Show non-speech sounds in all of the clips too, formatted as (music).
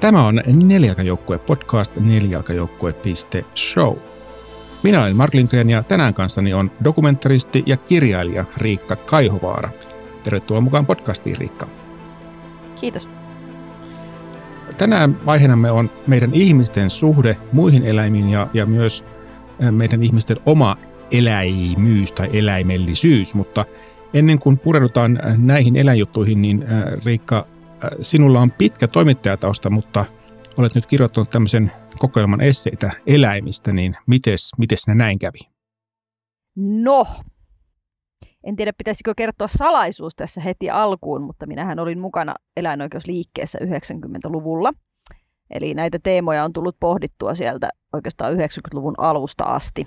Tämä on Nelijalkajoukkue podcast nelijalkajoukkue.show. Minä olen Mark Lindgren ja tänään kanssani on dokumentaristi ja kirjailija Riikka Kaihovaara. Tervetuloa mukaan podcastiin Riikka. Kiitos. Tänään vaiheenamme on meidän ihmisten suhde muihin eläimiin ja, ja myös meidän ihmisten oma eläimyys tai eläimellisyys, mutta ennen kuin pureudutaan näihin eläinjuttuihin, niin Riikka, sinulla on pitkä toimittajatausta, mutta olet nyt kirjoittanut tämmöisen kokoelman esseitä eläimistä, niin mites, mites ne näin kävi? No, en tiedä pitäisikö kertoa salaisuus tässä heti alkuun, mutta minähän olin mukana eläinoikeusliikkeessä 90-luvulla. Eli näitä teemoja on tullut pohdittua sieltä oikeastaan 90-luvun alusta asti.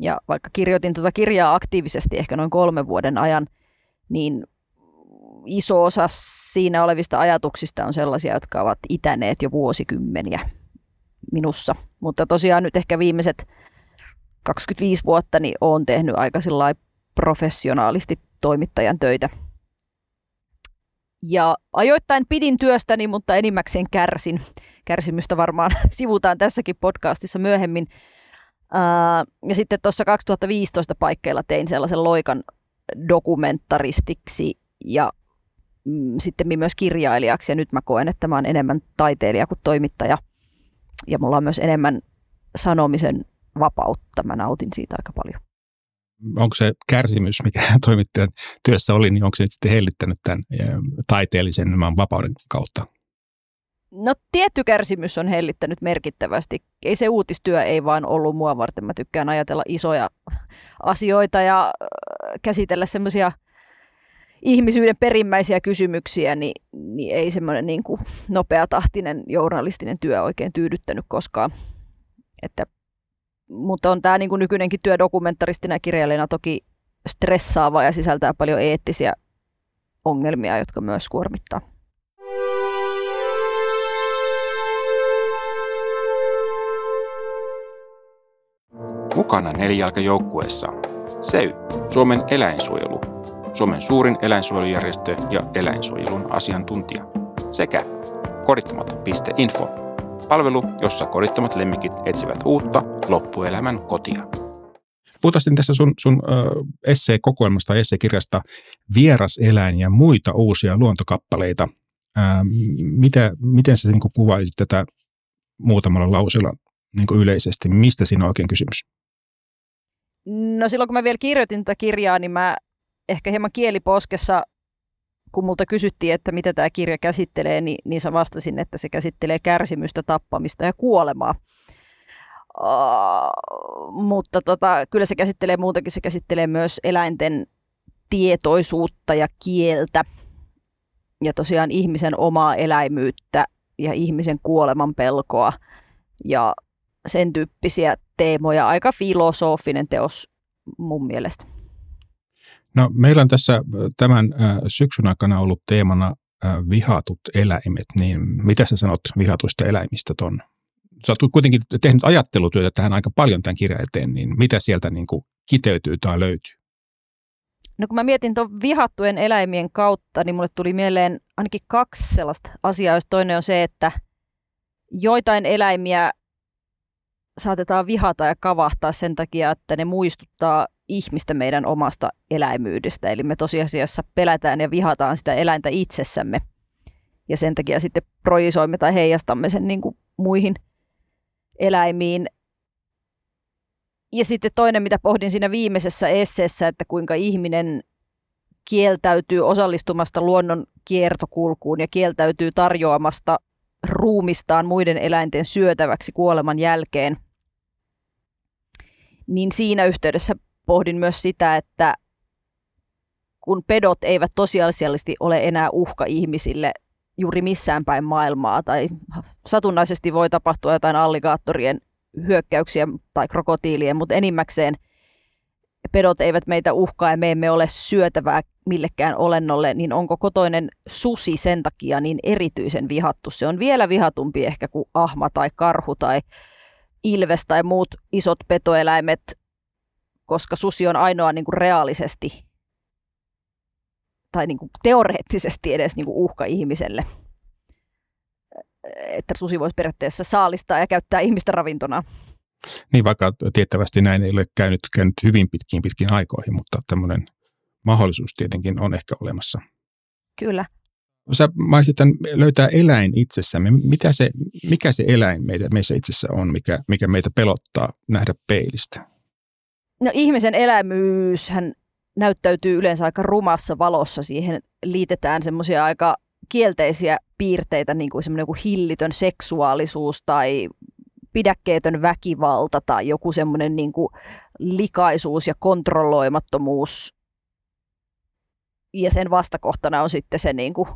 Ja vaikka kirjoitin tuota kirjaa aktiivisesti ehkä noin kolmen vuoden ajan, niin iso osa siinä olevista ajatuksista on sellaisia, jotka ovat itäneet jo vuosikymmeniä minussa. Mutta tosiaan nyt ehkä viimeiset 25 vuotta niin olen tehnyt aika professionaalisti toimittajan töitä. Ja ajoittain pidin työstäni, mutta enimmäkseen kärsin. Kärsimystä varmaan (laughs) sivutaan tässäkin podcastissa myöhemmin. ja sitten tuossa 2015 paikkeilla tein sellaisen loikan dokumentaristiksi ja sitten myös kirjailijaksi. Ja nyt mä koen, että mä oon enemmän taiteilija kuin toimittaja. Ja mulla on myös enemmän sanomisen vapautta. Mä nautin siitä aika paljon. Onko se kärsimys, mikä (laughs) toimittajan työssä oli, niin onko se sitten hellittänyt tämän taiteellisen vapauden kautta? No tietty kärsimys on hellittänyt merkittävästi. Ei se uutistyö ei vaan ollut mua varten. Mä tykkään ajatella isoja (laughs) asioita ja käsitellä semmoisia ihmisyyden perimmäisiä kysymyksiä, niin, niin ei semmoinen niin nopeatahtinen journalistinen työ oikein tyydyttänyt koskaan. Että, mutta on tämä niin kuin nykyinenkin työ dokumentaristina ja kirjailijana toki stressaava ja sisältää paljon eettisiä ongelmia, jotka myös kuormittaa. Mukana nelijalkajoukkueessa SEY, Suomen eläinsuojelu, Suomen suurin eläinsuojelujärjestö ja eläinsuojelun asiantuntija, sekä kodittomat.info, palvelu, jossa kodittomat lemmikit etsivät uutta loppuelämän kotia. Puhutaan tässä sun, sun esseekokoelmasta, esseekirjasta Vieras eläin ja muita uusia luontokappaleita. Mitä, miten sä niin kuvailisit tätä muutamalla lauseella niin yleisesti? Mistä siinä on oikein kysymys? No silloin kun mä vielä kirjoitin tätä kirjaa, niin mä ehkä hieman kieliposkessa, kun multa kysyttiin, että mitä tämä kirja käsittelee, niin, niin sä vastasin, että se käsittelee kärsimystä, tappamista ja kuolemaa. Uh, mutta tota, kyllä se käsittelee muutakin, se käsittelee myös eläinten tietoisuutta ja kieltä ja tosiaan ihmisen omaa eläimyyttä ja ihmisen kuoleman pelkoa ja sen tyyppisiä teemoja. Aika filosofinen teos mun mielestä. No, meillä on tässä tämän syksyn aikana ollut teemana vihatut eläimet, niin mitä sä sanot vihatuista eläimistä ton? Sä oot kuitenkin tehnyt ajattelutyötä tähän aika paljon tämän kirjan eteen, niin mitä sieltä niin kuin kiteytyy tai löytyy? No kun mä mietin tuon vihattujen eläimien kautta, niin mulle tuli mieleen ainakin kaksi sellaista asiaa, jos toinen on se, että joitain eläimiä saatetaan vihata ja kavahtaa sen takia, että ne muistuttaa ihmistä meidän omasta eläimyydestä. Eli me tosiasiassa pelätään ja vihataan sitä eläintä itsessämme. Ja sen takia sitten projisoimme tai heijastamme sen niin kuin muihin eläimiin. Ja sitten toinen, mitä pohdin siinä viimeisessä esseessä, että kuinka ihminen kieltäytyy osallistumasta luonnon kiertokulkuun ja kieltäytyy tarjoamasta ruumistaan muiden eläinten syötäväksi kuoleman jälkeen, niin siinä yhteydessä pohdin myös sitä, että kun pedot eivät tosiasiallisesti ole enää uhka ihmisille juuri missään päin maailmaa, tai satunnaisesti voi tapahtua jotain alligaattorien hyökkäyksiä tai krokotiilien, mutta enimmäkseen pedot eivät meitä uhkaa ja me emme ole syötävää millekään olennolle, niin onko kotoinen susi sen takia niin erityisen vihattu? Se on vielä vihatumpi ehkä kuin ahma tai karhu tai ilves tai muut isot petoeläimet, koska susi on ainoa niin kuin reaalisesti tai niin kuin teoreettisesti edes niin kuin uhka ihmiselle. että susi voisi periaatteessa saalistaa ja käyttää ihmistä ravintona. Niin, vaikka tiettävästi näin ei ole käynyt, käynyt hyvin pitkiin pitkiin aikoihin, mutta tämmöinen mahdollisuus tietenkin on ehkä olemassa. Kyllä. Sä mainitsit tämän löytää eläin itsessämme. Mitä se, mikä se eläin meitä, meissä itsessä on, mikä, mikä meitä pelottaa nähdä peilistä? No ihmisen elämyyshän näyttäytyy yleensä aika rumassa valossa. Siihen liitetään semmoisia aika kielteisiä piirteitä, niin kuin semmoinen hillitön seksuaalisuus tai pidäkkeetön väkivalta tai joku semmoinen niin kuin likaisuus ja kontrolloimattomuus. Ja sen vastakohtana on sitten se niin kuin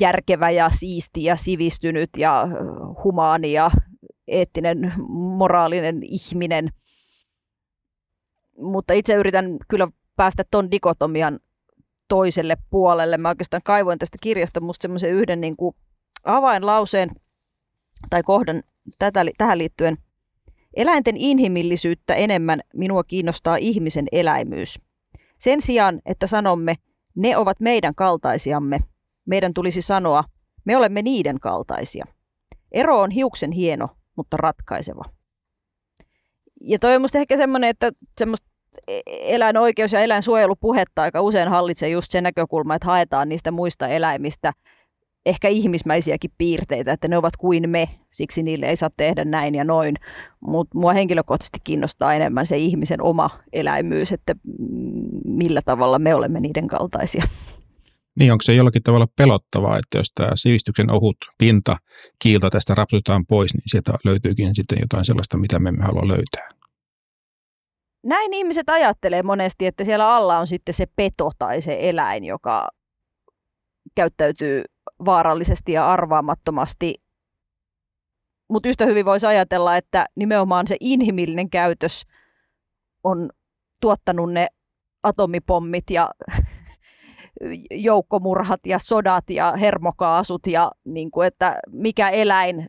järkevä ja siisti ja sivistynyt ja humaani ja eettinen, moraalinen ihminen. Mutta itse yritän kyllä päästä ton dikotomian toiselle puolelle. Mä oikeastaan kaivoin tästä kirjasta musta semmoisen yhden niin kuin avainlauseen tai kohdan tätä, tähän liittyen. Eläinten inhimillisyyttä enemmän minua kiinnostaa ihmisen eläimyys. Sen sijaan, että sanomme, ne ovat meidän kaltaisiamme, meidän tulisi sanoa, me olemme niiden kaltaisia. Ero on hiuksen hieno, mutta ratkaiseva. Ja toi on musta ehkä semmoinen, että semmoista e-, eläinoikeus- ja eläinsuojelupuhetta aika usein hallitsee just se näkökulma, että haetaan niistä muista eläimistä ehkä ihmismäisiäkin piirteitä, että ne ovat kuin me, siksi niille ei saa tehdä näin ja noin. Mutta mua henkilökohtaisesti kiinnostaa enemmän se ihmisen oma eläimyys, että millä tavalla me olemme niiden kaltaisia. Niin, onko se jollakin tavalla pelottavaa, että jos tämä sivistyksen ohut pinta kiilto tästä rapsutetaan pois, niin sieltä löytyykin sitten jotain sellaista, mitä me emme halua löytää? Näin ihmiset ajattelee monesti, että siellä alla on sitten se peto tai se eläin, joka käyttäytyy vaarallisesti ja arvaamattomasti. Mutta yhtä hyvin voisi ajatella, että nimenomaan se inhimillinen käytös on tuottanut ne atomipommit ja joukkomurhat ja sodat ja hermokaasut ja niin kuin, että mikä eläin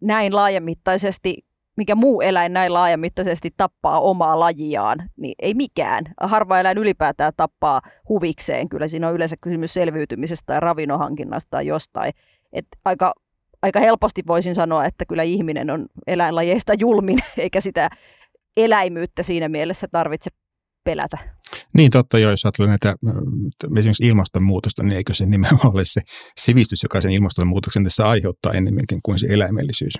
näin laajamittaisesti, mikä muu eläin näin laajamittaisesti tappaa omaa lajiaan, niin ei mikään. Harva eläin ylipäätään tappaa huvikseen. Kyllä siinä on yleensä kysymys selviytymisestä tai ravinnohankinnasta tai jostain. Et aika, aika helposti voisin sanoa, että kyllä ihminen on eläinlajeista julmin, (laughs) eikä sitä eläimyyttä siinä mielessä tarvitse pelätä. Niin totta, jo, jos ajattelee näitä esimerkiksi ilmastonmuutosta, niin eikö se nimenomaan ole se sivistys, joka sen ilmastonmuutoksen tässä aiheuttaa enemmänkin kuin se eläimellisyys?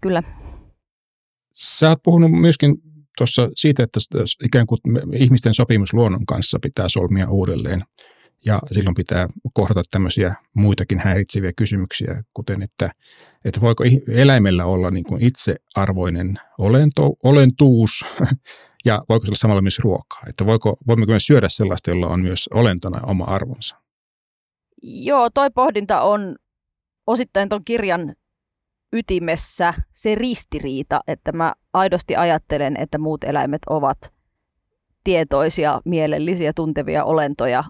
Kyllä. Sä oot puhunut myöskin tuossa siitä, että ikään kuin ihmisten sopimus luonnon kanssa pitää solmia uudelleen. Ja silloin pitää kohdata tämmöisiä muitakin häiritseviä kysymyksiä, kuten että, että voiko eläimellä olla niin kuin itsearvoinen olento, olentuus ja voiko se olla samalla myös ruokaa? Että voiko, voimmeko me syödä sellaista, jolla on myös olentona oma arvonsa? Joo, toi pohdinta on osittain tuon kirjan ytimessä se ristiriita, että mä aidosti ajattelen, että muut eläimet ovat tietoisia, mielellisiä, tuntevia olentoja,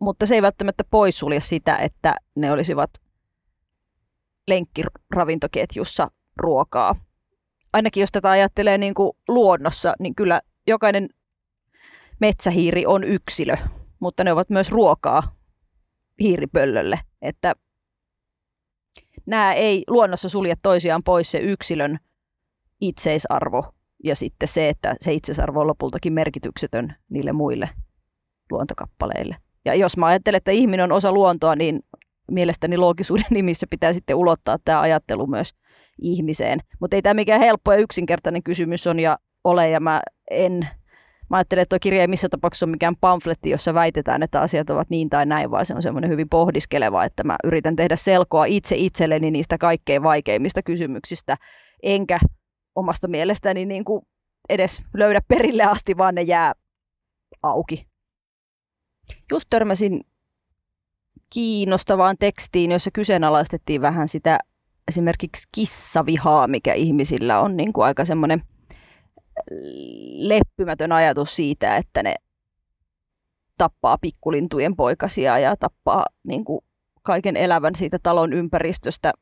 mutta se ei välttämättä poissulje sitä, että ne olisivat lenkkiravintoketjussa ruokaa ainakin jos tätä ajattelee niin kuin luonnossa, niin kyllä jokainen metsähiiri on yksilö, mutta ne ovat myös ruokaa hiiripöllölle, että nämä ei luonnossa sulje toisiaan pois se yksilön itseisarvo ja sitten se, että se itseisarvo on lopultakin merkityksetön niille muille luontokappaleille. Ja jos mä ajattelen, että ihminen on osa luontoa, niin mielestäni loogisuuden (laughs) nimissä pitää sitten ulottaa tämä ajattelu myös ihmiseen. Mutta ei tämä mikään helppo ja yksinkertainen kysymys on ja ole, ja mä en Mä ajattelen, että tuo kirja ei missä tapauksessa ole mikään pamfletti, jossa väitetään, että asiat ovat niin tai näin, vaan se on semmoinen hyvin pohdiskeleva, että mä yritän tehdä selkoa itse itselleni niistä kaikkein vaikeimmista kysymyksistä, enkä omasta mielestäni niin kuin edes löydä perille asti, vaan ne jää auki. Just törmäsin kiinnostavaan tekstiin, jossa kyseenalaistettiin vähän sitä esimerkiksi kissavihaa, mikä ihmisillä on niin kuin aika semmoinen leppymätön ajatus siitä, että ne tappaa pikkulintujen poikasia ja tappaa niin kuin kaiken elävän siitä talon ympäristöstä.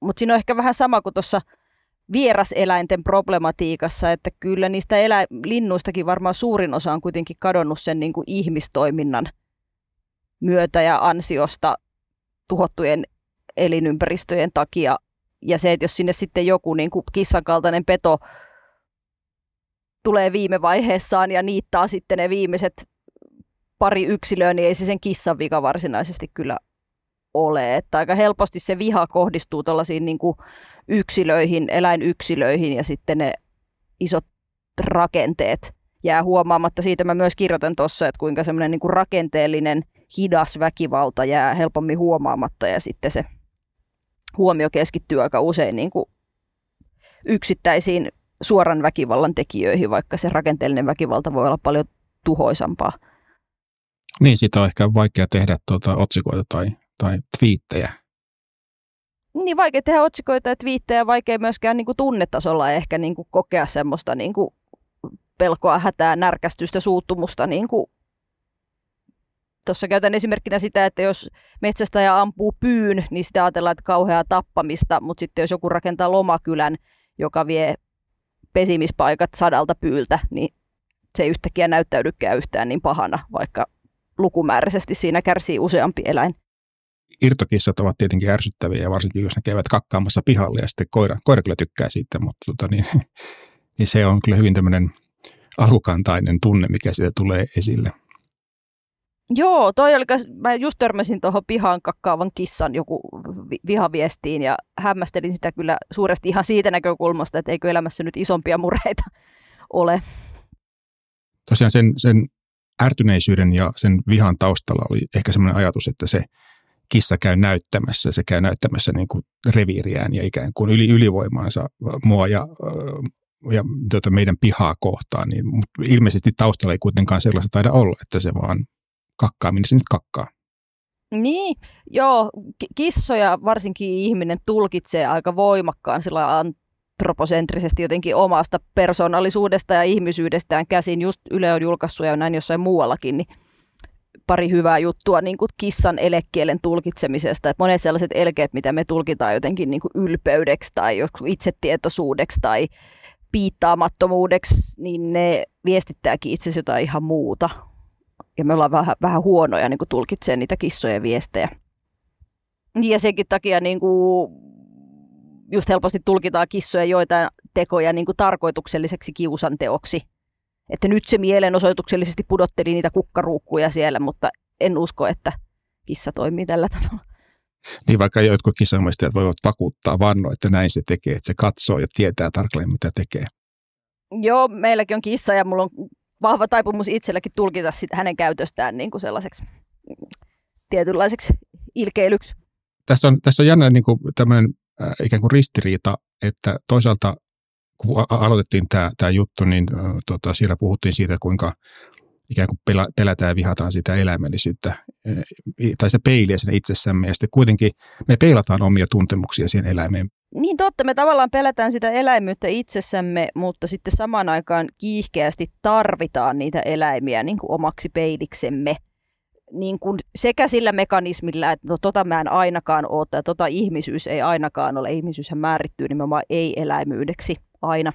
Mutta siinä on ehkä vähän sama kuin tuossa vieraseläinten problematiikassa, että kyllä niistä elä- linnuistakin varmaan suurin osa on kuitenkin kadonnut sen niin kuin ihmistoiminnan myötä ja ansiosta tuhottujen elinympäristöjen takia. Ja se, että jos sinne sitten joku niin kuin kissan kaltainen peto tulee viime vaiheessaan ja niittaa sitten ne viimeiset pari yksilöä, niin ei se sen kissan vika varsinaisesti kyllä ole. Että aika helposti se viha kohdistuu tällaisiin niin kuin yksilöihin, eläinyksilöihin ja sitten ne isot rakenteet jää huomaamatta. Siitä mä myös kirjoitan tuossa, että kuinka semmoinen niin rakenteellinen hidas väkivalta jää helpommin huomaamatta ja sitten se huomio keskittyy aika usein niin kuin yksittäisiin suoran väkivallan tekijöihin, vaikka se rakenteellinen väkivalta voi olla paljon tuhoisampaa. Niin, siitä on ehkä vaikea tehdä tuota otsikoita tai, tai twiittejä. Niin, vaikea tehdä otsikoita ja twiittejä, vaikea myöskään niin kuin tunnetasolla ehkä niin kuin kokea semmoista niin kuin pelkoa, hätää, närkästystä, suuttumusta. Niin kuin Tuossa käytän esimerkkinä sitä, että jos metsästäjä ampuu pyyn, niin sitä ajatellaan, että kauheaa tappamista, mutta sitten jos joku rakentaa lomakylän, joka vie pesimispaikat sadalta pyyltä, niin se ei yhtäkkiä näyttäydykään yhtään niin pahana, vaikka lukumääräisesti siinä kärsii useampi eläin. Irtokissat ovat tietenkin ärsyttäviä ja varsinkin jos ne käyvät kakkaamassa pihalle ja sitten koira, koira kyllä tykkää siitä, mutta tota, niin, (laughs) niin se on kyllä hyvin tämmöinen alukantainen tunne, mikä siitä tulee esille. Joo, toi oli, mä just törmäsin tuohon pihaan kakkaavan kissan joku vihaviestiin ja hämmästelin sitä kyllä suuresti ihan siitä näkökulmasta, että eikö elämässä nyt isompia mureita (laughs) ole. Tosiaan sen, sen ärtyneisyyden ja sen vihan taustalla oli ehkä semmoinen ajatus, että se kissa käy näyttämässä, se käy näyttämässä niin kuin reviiriään ja ikään kuin yli, ylivoimaansa mua ja, ja tuota meidän pihaa kohtaan, niin ilmeisesti taustalla ei kuitenkaan sellaista taida olla, että se vaan kakkaa, minne se nyt kakkaa. Niin, joo, kissoja varsinkin ihminen tulkitsee aika voimakkaan sillä antroposentrisesti jotenkin omasta persoonallisuudesta ja ihmisyydestään käsin. Just Yle on julkaissut ja näin jossain muuallakin, niin pari hyvää juttua niin kuin kissan elekielen tulkitsemisesta. Että monet sellaiset elkeet, mitä me tulkitaan jotenkin niin kuin ylpeydeksi tai itsetietoisuudeksi tai piittaamattomuudeksi, niin ne viestittääkin itse jotain ihan muuta. Ja me ollaan vähän, vähän huonoja niin tulkitsemaan niitä kissojen viestejä. Ja senkin takia niin kuin just helposti tulkitaan kissojen joitain tekoja niin kuin tarkoitukselliseksi kiusanteoksi. Että nyt se mielenosoituksellisesti pudotteli niitä kukkaruukkuja siellä, mutta en usko, että kissa toimii tällä tavalla. Niin vaikka jotkut kissanomistajat voivat vakuuttaa vanno, että näin se tekee, että se katsoo ja tietää tarkalleen, mitä tekee. Joo, meilläkin on kissa ja mulla on vahva taipumus itselläkin tulkita sit hänen käytöstään niin kuin sellaiseksi tietynlaiseksi ilkeilyksi. Tässä on, tässä on jännä niin kuin tämmöinen äh, ikään kuin ristiriita, että toisaalta kun aloitettiin tämä, tämä juttu, niin äh, tota, siellä puhuttiin siitä, kuinka ikään kuin pelä, pelätään ja vihataan sitä eläimellisyyttä tai se peiliä sinne itsessämme ja sitten kuitenkin me peilataan omia tuntemuksia siihen eläimeen. Niin totta, me tavallaan pelätään sitä eläimyyttä itsessämme, mutta sitten samaan aikaan kiihkeästi tarvitaan niitä eläimiä niin kuin omaksi peiliksemme. Niin kuin sekä sillä mekanismilla, että no, tota mä en ainakaan ole, tai tota ihmisyys ei ainakaan ole. Ihmisyyshän määrittyy nimenomaan ei-eläimyydeksi aina.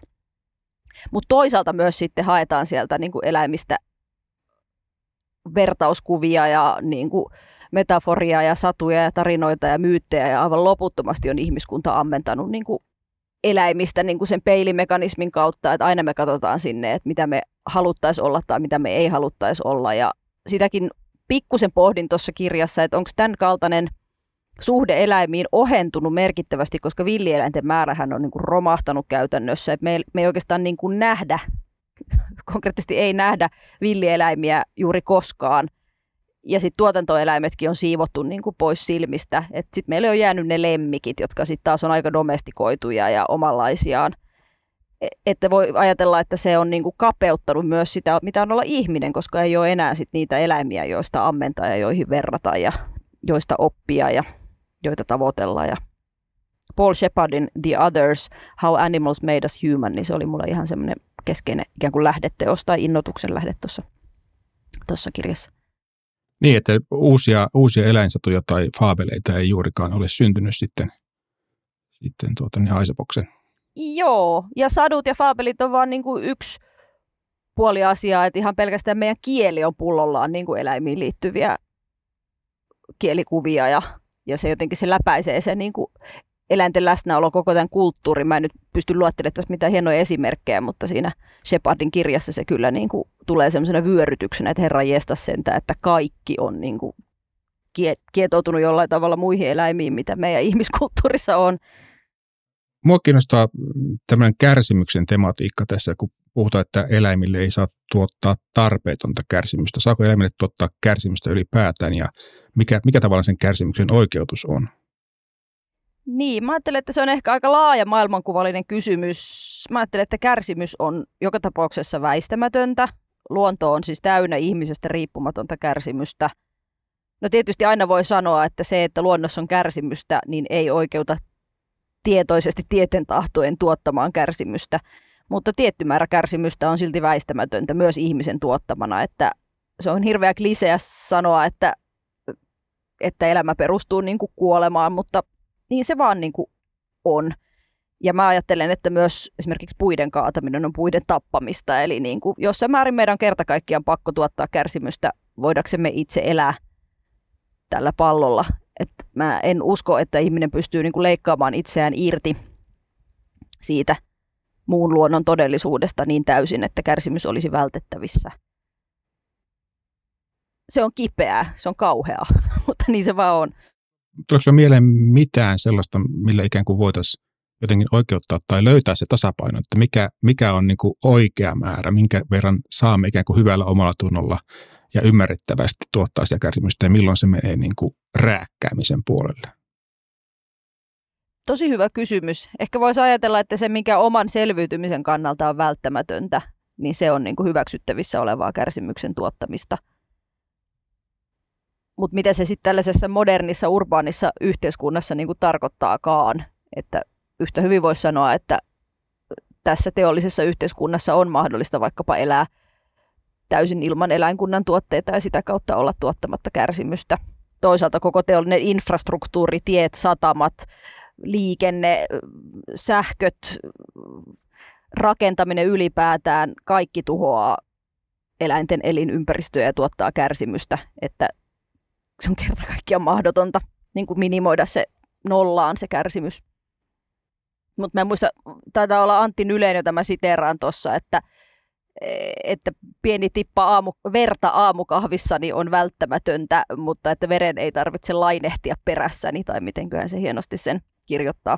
Mutta toisaalta myös sitten haetaan sieltä niin kuin eläimistä vertauskuvia ja niin kuin metaforia ja satuja ja tarinoita ja myyttejä ja aivan loputtomasti on ihmiskunta ammentanut niin kuin eläimistä niin kuin sen peilimekanismin kautta, että aina me katsotaan sinne, että mitä me haluttaisiin olla tai mitä me ei haluttaisi olla ja sitäkin pikkusen pohdin tuossa kirjassa, että onko tämän kaltainen suhde eläimiin ohentunut merkittävästi, koska villieläinten määrähän on niin kuin romahtanut käytännössä. Että me, ei, me ei oikeastaan niin kuin nähdä (laughs) konkreettisesti ei nähdä villieläimiä juuri koskaan. Ja sitten tuotantoeläimetkin on siivottu niin kuin pois silmistä. Sitten meille on jäänyt ne lemmikit, jotka sitten taas on aika domestikoituja ja omanlaisiaan. E, että voi ajatella, että se on niin kuin kapeuttanut myös sitä, mitä on olla ihminen, koska ei ole enää sit niitä eläimiä, joista ammentaa ja joihin verrata ja joista oppia ja joita tavoitella. Ja Paul Shepardin The Others, How Animals Made Us Human, niin se oli mulla ihan semmoinen keskeinen ikään kuin lähdeteos tai innotuksen lähde tuossa kirjassa. Niin, että uusia, uusia eläinsatuja tai faabeleita ei juurikaan ole syntynyt sitten, sitten tuota, niin Aisapoksen. Joo, ja sadut ja faabelit on vain niin kuin yksi puoli asiaa, että ihan pelkästään meidän kieli on pullollaan niin kuin eläimiin liittyviä kielikuvia ja ja se jotenkin se läpäisee se niin kuin eläinten läsnäolo koko tämän kulttuurin. Mä en nyt pysty luettelemaan tässä mitään hienoja esimerkkejä, mutta siinä Shepardin kirjassa se kyllä niin kuin tulee semmoisena vyörytyksenä, että herra jestä sentä, että kaikki on niin kuin kietoutunut jollain tavalla muihin eläimiin, mitä meidän ihmiskulttuurissa on. Mua kiinnostaa tämän kärsimyksen tematiikka tässä, kun puhutaan, että eläimille ei saa tuottaa tarpeetonta kärsimystä. Saako eläimille tuottaa kärsimystä ylipäätään ja mikä, mikä tavallaan sen kärsimyksen oikeutus on? Niin, mä ajattelen, että se on ehkä aika laaja maailmankuvallinen kysymys. Mä ajattelen, että kärsimys on joka tapauksessa väistämätöntä. Luonto on siis täynnä ihmisestä riippumatonta kärsimystä. No tietysti aina voi sanoa, että se, että luonnossa on kärsimystä, niin ei oikeuta tietoisesti tieten tahtojen tuottamaan kärsimystä. Mutta tietty määrä kärsimystä on silti väistämätöntä myös ihmisen tuottamana. Että se on hirveä kliseä sanoa, että, että elämä perustuu niin kuin kuolemaan, mutta niin se vaan niin kuin on. Ja mä ajattelen, että myös esimerkiksi puiden kaataminen on puiden tappamista. Eli niin kuin jossain määrin meidän on kerta kaikkiaan pakko tuottaa kärsimystä, voidaksemme itse elää tällä pallolla. Et mä en usko, että ihminen pystyy niin kuin leikkaamaan itseään irti siitä muun luonnon todellisuudesta niin täysin, että kärsimys olisi vältettävissä. Se on kipeää, se on kauheaa, (laughs) mutta niin se vaan on. Tuleeko mieleen mitään sellaista, millä ikään kuin voitaisiin jotenkin oikeuttaa tai löytää se tasapaino, että mikä, mikä on niin kuin oikea määrä, minkä verran saamme ikään kuin hyvällä omalla tunnolla ja ymmärrettävästi tuottaa sitä kärsimystä ja milloin se menee niin kuin rääkkäämisen puolelle? Tosi hyvä kysymys. Ehkä voisi ajatella, että se, mikä oman selviytymisen kannalta on välttämätöntä, niin se on niin kuin hyväksyttävissä olevaa kärsimyksen tuottamista – mutta mitä se sitten tällaisessa modernissa, urbaanissa yhteiskunnassa niin kuin tarkoittaakaan. Että yhtä hyvin voisi sanoa, että tässä teollisessa yhteiskunnassa on mahdollista vaikkapa elää täysin ilman eläinkunnan tuotteita ja sitä kautta olla tuottamatta kärsimystä. Toisaalta koko teollinen infrastruktuuri, tiet, satamat, liikenne, sähköt, rakentaminen ylipäätään, kaikki tuhoaa eläinten elinympäristöä ja tuottaa kärsimystä. Että se on kerta kaikkiaan mahdotonta niin kuin minimoida se nollaan se kärsimys. Mutta mä muista, taitaa olla Antti Nyleen, jota mä siteeraan tuossa, että, että pieni tippa aamu, verta aamukahvissani on välttämätöntä, mutta että veren ei tarvitse lainehtia perässäni, tai mitenköhän se hienosti sen kirjoittaa.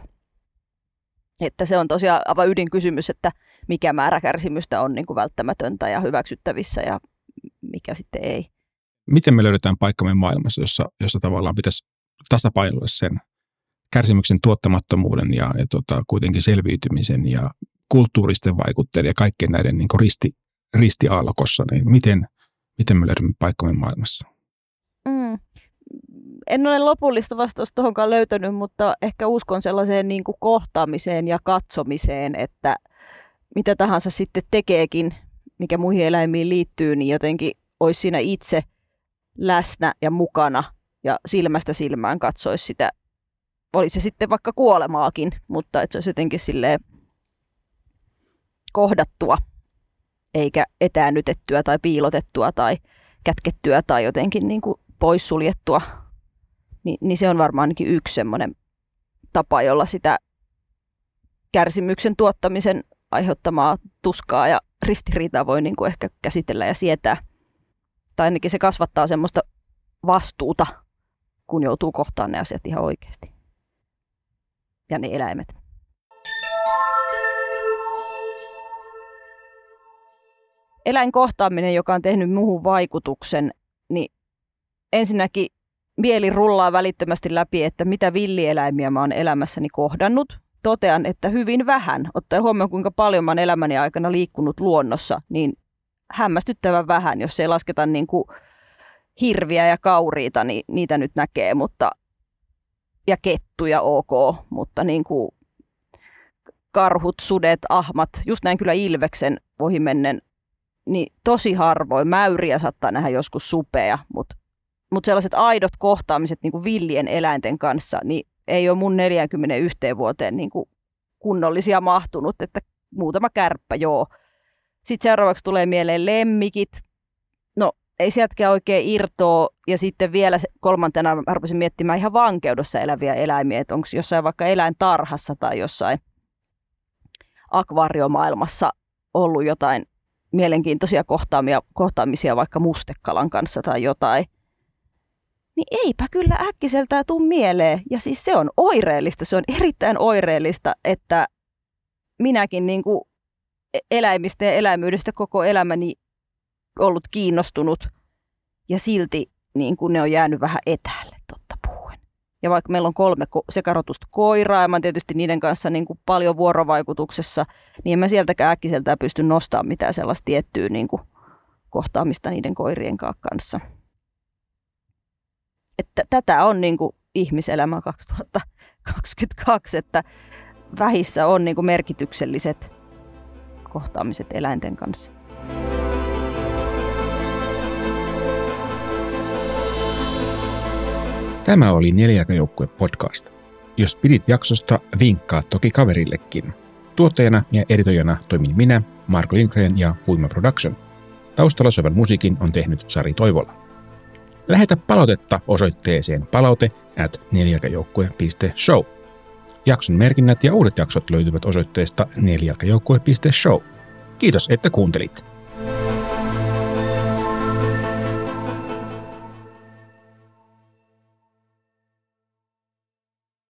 Että se on tosiaan aivan ydinkysymys, että mikä määrä kärsimystä on niin kuin välttämätöntä ja hyväksyttävissä ja mikä sitten ei miten me löydetään paikkamme maailmassa, jossa, jossa tavallaan pitäisi tasapainoilla sen kärsimyksen tuottamattomuuden ja, ja tota, kuitenkin selviytymisen ja kulttuuristen vaikutteiden ja kaikkien näiden niin risti, ristiaallokossa, niin miten, miten me löydämme paikkamme maailmassa? Mm. En ole lopullista vastausta tuohonkaan löytänyt, mutta ehkä uskon sellaiseen niin kuin kohtaamiseen ja katsomiseen, että mitä tahansa sitten tekeekin, mikä muihin eläimiin liittyy, niin jotenkin olisi siinä itse – läsnä ja mukana ja silmästä silmään katsoisi sitä, oli se sitten vaikka kuolemaakin, mutta että se olisi jotenkin silleen kohdattua, eikä etäännytettyä tai piilotettua tai kätkettyä tai jotenkin niin kuin poissuljettua, Ni, niin se on varmaan ainakin yksi semmoinen tapa, jolla sitä kärsimyksen tuottamisen aiheuttamaa tuskaa ja ristiriitaa voi niin kuin ehkä käsitellä ja sietää tai ainakin se kasvattaa semmoista vastuuta, kun joutuu kohtaan ne asiat ihan oikeasti. Ja ne eläimet. Eläinkohtaaminen, joka on tehnyt muuhun vaikutuksen, niin ensinnäkin mieli rullaa välittömästi läpi, että mitä villieläimiä mä oon elämässäni kohdannut. Totean, että hyvin vähän, ottaen huomioon kuinka paljon mä oon elämäni aikana liikkunut luonnossa, niin hämmästyttävän vähän, jos ei lasketa niin kuin hirviä ja kauriita, niin niitä nyt näkee, mutta ja kettuja ok, mutta niin kuin karhut, sudet, ahmat, just näin kyllä ilveksen ohimennen, niin tosi harvoin. Mäyriä saattaa nähdä joskus supea, mutta, mutta sellaiset aidot kohtaamiset niin kuin villien eläinten kanssa, niin ei ole mun 41 vuoteen niin kuin kunnollisia mahtunut, että muutama kärppä, joo, sitten seuraavaksi tulee mieleen lemmikit. No ei sieltäkään oikein irtoa. Ja sitten vielä kolmantena rupesin miettimään ihan vankeudessa eläviä eläimiä, että onko jossain vaikka eläintarhassa tai jossain akvaariomaailmassa ollut jotain mielenkiintoisia kohtaamia, kohtaamisia vaikka mustekalan kanssa tai jotain. Niin eipä kyllä äkkiseltään tuu mieleen. Ja siis se on oireellista, se on erittäin oireellista, että minäkin niin kuin eläimistä ja eläimyydestä koko elämäni ollut kiinnostunut ja silti niin kuin ne on jäänyt vähän etäälle totta puhuen. Ja vaikka meillä on kolme sekarotusta koiraa ja mä tietysti niiden kanssa niin kuin paljon vuorovaikutuksessa, niin en mä sieltäkään äkkiseltään pysty nostamaan mitään sellaista tiettyä niin kuin kohtaamista niiden koirien kanssa. Että tätä on niin kuin ihmiselämä 2022, että vähissä on niin kuin merkitykselliset kohtaamiset eläinten kanssa. Tämä oli Neljäkäjoukkue podcast. Jos pidit jaksosta, vinkkaa toki kaverillekin. Tuottajana ja editoijana toimin minä, Marko Lindgren ja Huima Production. Taustalla soivan musiikin on tehnyt Sari Toivola. Lähetä palautetta osoitteeseen palaute at neljäkäjoukkue.show. Jakson merkinnät ja uudet jaksot löytyvät osoitteesta neljäkäjoukkue.show. Kiitos, että kuuntelit.